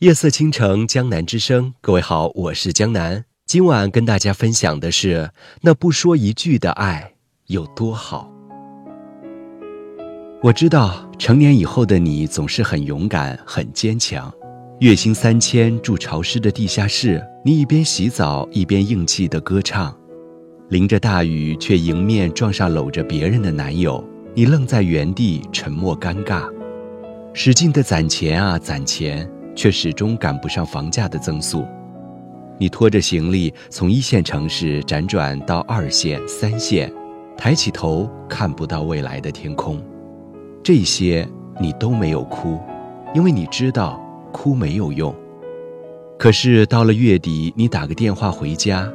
夜色倾城，江南之声。各位好，我是江南。今晚跟大家分享的是，那不说一句的爱有多好。我知道，成年以后的你总是很勇敢、很坚强。月薪三千，住潮湿的地下室，你一边洗澡一边硬气的歌唱。淋着大雨，却迎面撞上搂着别人的男友，你愣在原地，沉默尴尬。使劲的攒钱啊，攒钱。却始终赶不上房价的增速，你拖着行李从一线城市辗转到二线、三线，抬起头看不到未来的天空，这些你都没有哭，因为你知道哭没有用。可是到了月底，你打个电话回家，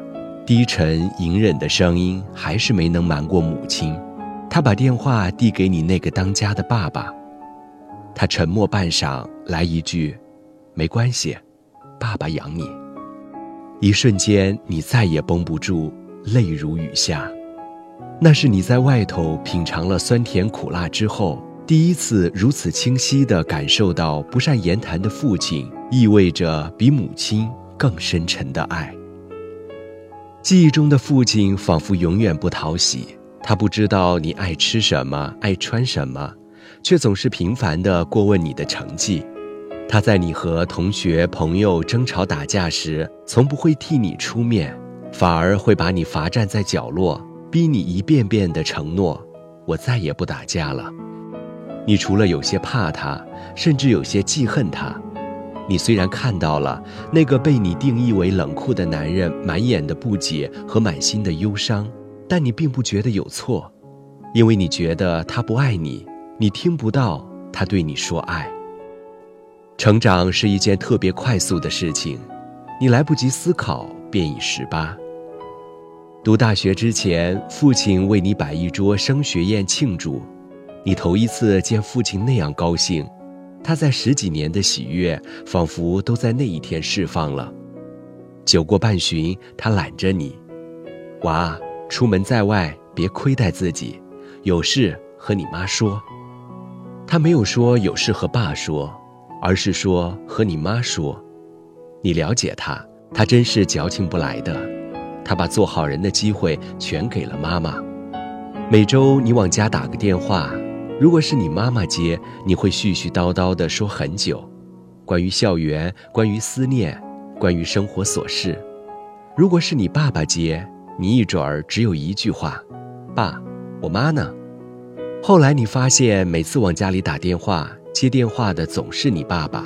低沉隐忍的声音还是没能瞒过母亲，他把电话递给你那个当家的爸爸，他沉默半晌，来一句。没关系，爸爸养你。一瞬间，你再也绷不住，泪如雨下。那是你在外头品尝了酸甜苦辣之后，第一次如此清晰地感受到不善言谈的父亲意味着比母亲更深沉的爱。记忆中的父亲仿佛永远不讨喜，他不知道你爱吃什么，爱穿什么，却总是频繁地过问你的成绩。他在你和同学、朋友争吵打架时，从不会替你出面，反而会把你罚站在角落，逼你一遍遍的承诺：“我再也不打架了。”你除了有些怕他，甚至有些记恨他。你虽然看到了那个被你定义为冷酷的男人满眼的不解和满心的忧伤，但你并不觉得有错，因为你觉得他不爱你，你听不到他对你说爱。成长是一件特别快速的事情，你来不及思考便已十八。读大学之前，父亲为你摆一桌升学宴庆祝，你头一次见父亲那样高兴，他在十几年的喜悦仿佛都在那一天释放了。酒过半巡，他揽着你，娃，出门在外别亏待自己，有事和你妈说。他没有说有事和爸说。而是说和你妈说，你了解她，她真是矫情不来的。她把做好人的机会全给了妈妈。每周你往家打个电话，如果是你妈妈接，你会絮絮叨叨地说很久，关于校园，关于思念，关于生活琐事。如果是你爸爸接，你一准儿只有一句话：爸，我妈呢？后来你发现，每次往家里打电话。接电话的总是你爸爸，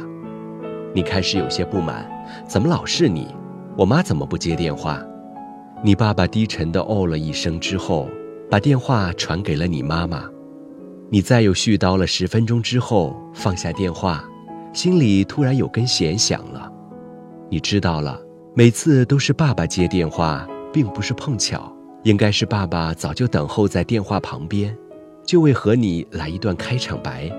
你开始有些不满，怎么老是你？我妈怎么不接电话？你爸爸低沉的哦了一声之后，把电话传给了你妈妈。你再又絮叨了十分钟之后，放下电话，心里突然有根弦响了。你知道了，每次都是爸爸接电话，并不是碰巧，应该是爸爸早就等候在电话旁边，就为和你来一段开场白。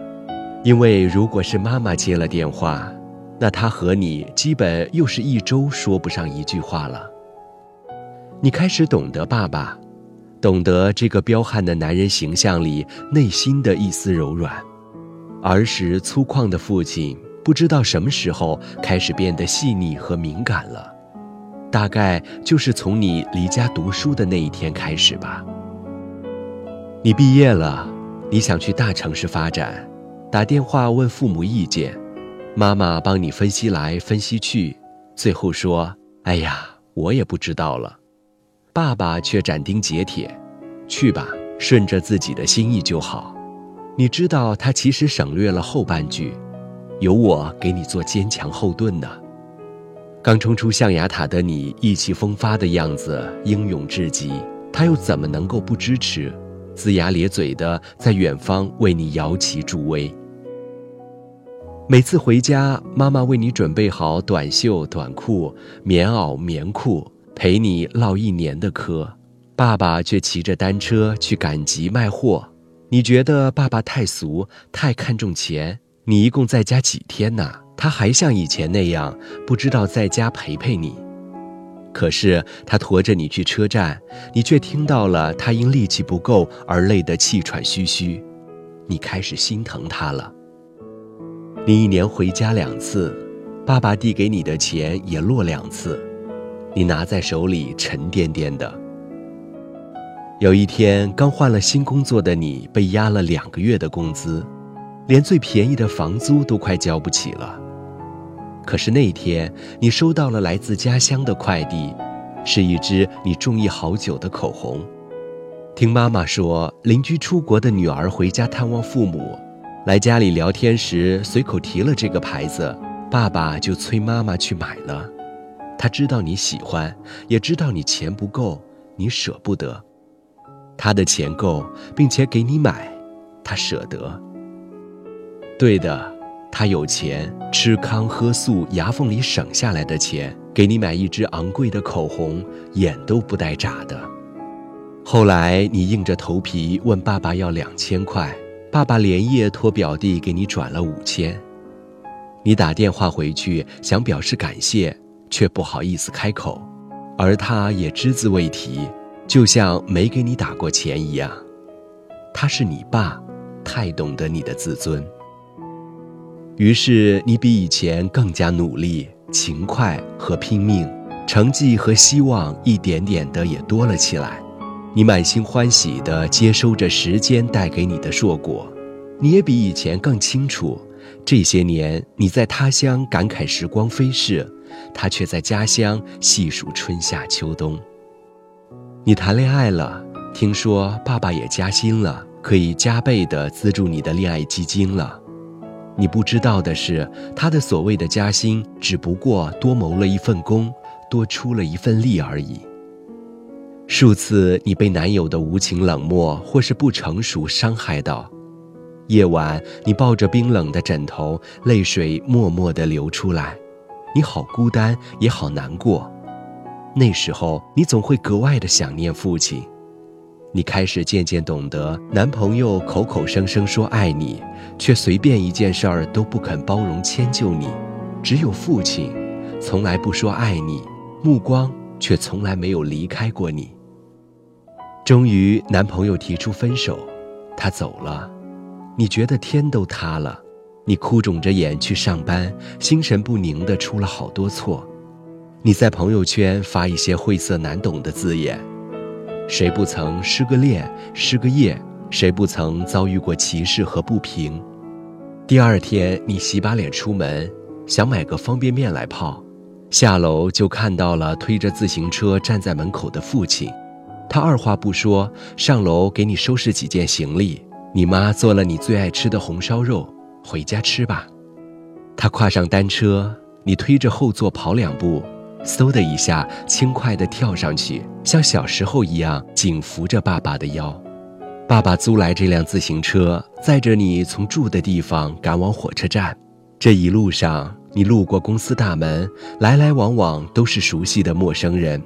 因为如果是妈妈接了电话，那她和你基本又是一周说不上一句话了。你开始懂得爸爸，懂得这个彪悍的男人形象里内心的一丝柔软。儿时粗犷的父亲，不知道什么时候开始变得细腻和敏感了，大概就是从你离家读书的那一天开始吧。你毕业了，你想去大城市发展。打电话问父母意见，妈妈帮你分析来分析去，最后说：“哎呀，我也不知道了。”爸爸却斩钉截铁：“去吧，顺着自己的心意就好。”你知道他其实省略了后半句：“有我给你做坚强后盾呢。”刚冲出象牙塔的你意气风发的样子英勇至极，他又怎么能够不支持？龇牙咧嘴的在远方为你摇旗助威。每次回家，妈妈为你准备好短袖、短裤、棉袄、棉裤，陪你唠一年的嗑。爸爸却骑着单车去赶集卖货。你觉得爸爸太俗，太看重钱？你一共在家几天呢？他还像以前那样，不知道在家陪陪你。可是他驮着你去车站，你却听到了他因力气不够而累得气喘吁吁。你开始心疼他了。你一年回家两次，爸爸递给你的钱也落两次，你拿在手里沉甸甸的。有一天，刚换了新工作的你被压了两个月的工资，连最便宜的房租都快交不起了。可是那天，你收到了来自家乡的快递，是一支你中意好久的口红。听妈妈说，邻居出国的女儿回家探望父母，来家里聊天时随口提了这个牌子，爸爸就催妈妈去买了。他知道你喜欢，也知道你钱不够，你舍不得。他的钱够，并且给你买，他舍得。对的。他有钱，吃糠喝素，牙缝里省下来的钱，给你买一支昂贵的口红，眼都不带眨的。后来你硬着头皮问爸爸要两千块，爸爸连夜托表弟给你转了五千。你打电话回去想表示感谢，却不好意思开口，而他也只字未提，就像没给你打过钱一样。他是你爸，太懂得你的自尊。于是你比以前更加努力、勤快和拼命，成绩和希望一点点的也多了起来。你满心欢喜地接收着时间带给你的硕果，你也比以前更清楚，这些年你在他乡感慨时光飞逝，他却在家乡细数春夏秋冬。你谈恋爱了，听说爸爸也加薪了，可以加倍地资助你的恋爱基金了。你不知道的是，他的所谓的加薪，只不过多谋了一份工，多出了一份力而已。数次你被男友的无情冷漠或是不成熟伤害到，夜晚你抱着冰冷的枕头，泪水默默地流出来，你好孤单，也好难过。那时候你总会格外的想念父亲。你开始渐渐懂得，男朋友口口声声说爱你，却随便一件事儿都不肯包容迁就你；只有父亲，从来不说爱你，目光却从来没有离开过你。终于，男朋友提出分手，他走了，你觉得天都塌了，你哭肿着眼去上班，心神不宁的出了好多错。你在朋友圈发一些晦涩难懂的字眼。谁不曾失个恋、失个业？谁不曾遭遇过歧视和不平？第二天，你洗把脸出门，想买个方便面来泡，下楼就看到了推着自行车站在门口的父亲。他二话不说，上楼给你收拾几件行李。你妈做了你最爱吃的红烧肉，回家吃吧。他跨上单车，你推着后座跑两步。嗖的一下，轻快地跳上去，像小时候一样紧扶着爸爸的腰。爸爸租来这辆自行车，载着你从住的地方赶往火车站。这一路上，你路过公司大门，来来往往都是熟悉的陌生人。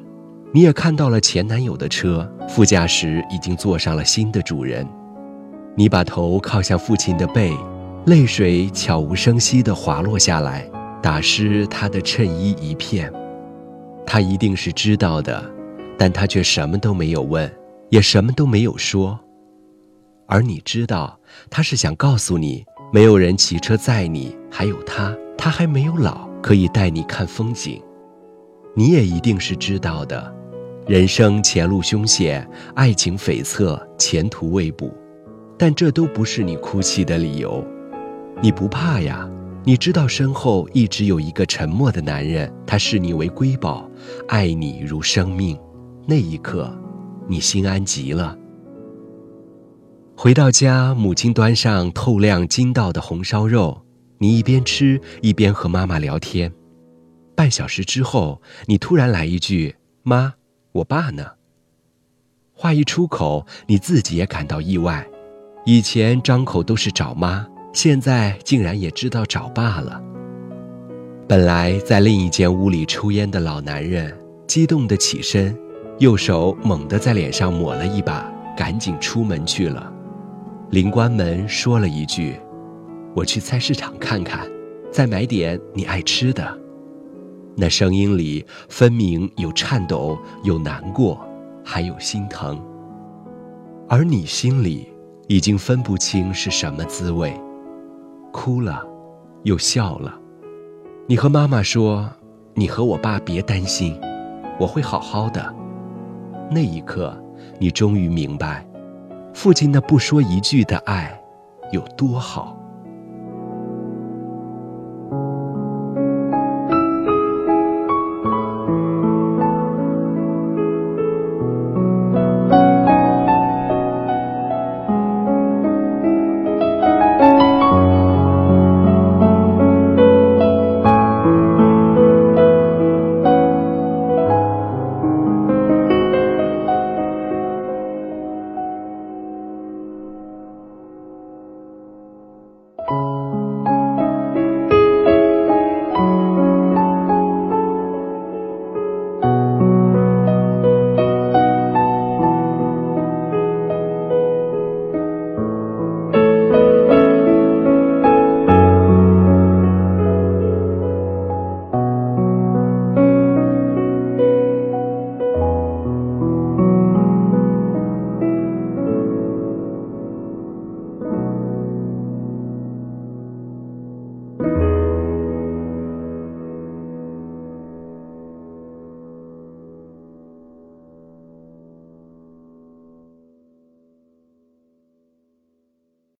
你也看到了前男友的车，副驾驶已经坐上了新的主人。你把头靠向父亲的背，泪水悄无声息地滑落下来，打湿他的衬衣一片。他一定是知道的，但他却什么都没有问，也什么都没有说。而你知道，他是想告诉你，没有人骑车载你，还有他，他还没有老，可以带你看风景。你也一定是知道的，人生前路凶险，爱情悱恻，前途未卜，但这都不是你哭泣的理由。你不怕呀。你知道身后一直有一个沉默的男人，他视你为瑰宝，爱你如生命。那一刻，你心安极了。回到家，母亲端上透亮筋道的红烧肉，你一边吃一边和妈妈聊天。半小时之后，你突然来一句：“妈，我爸呢？”话一出口，你自己也感到意外。以前张口都是找妈。现在竟然也知道找爸了。本来在另一间屋里抽烟的老男人，激动地起身，右手猛地在脸上抹了一把，赶紧出门去了。临关门说了一句我去菜市场看看再买点你爱吃的。那声音里分明有颤抖有难过还有心疼。而你心里已经分不清是什么滋味。哭了又笑了。你和妈妈说你和我爸别担心我会好好的。那一刻你终于明白父亲，那不说一句的爱有多好。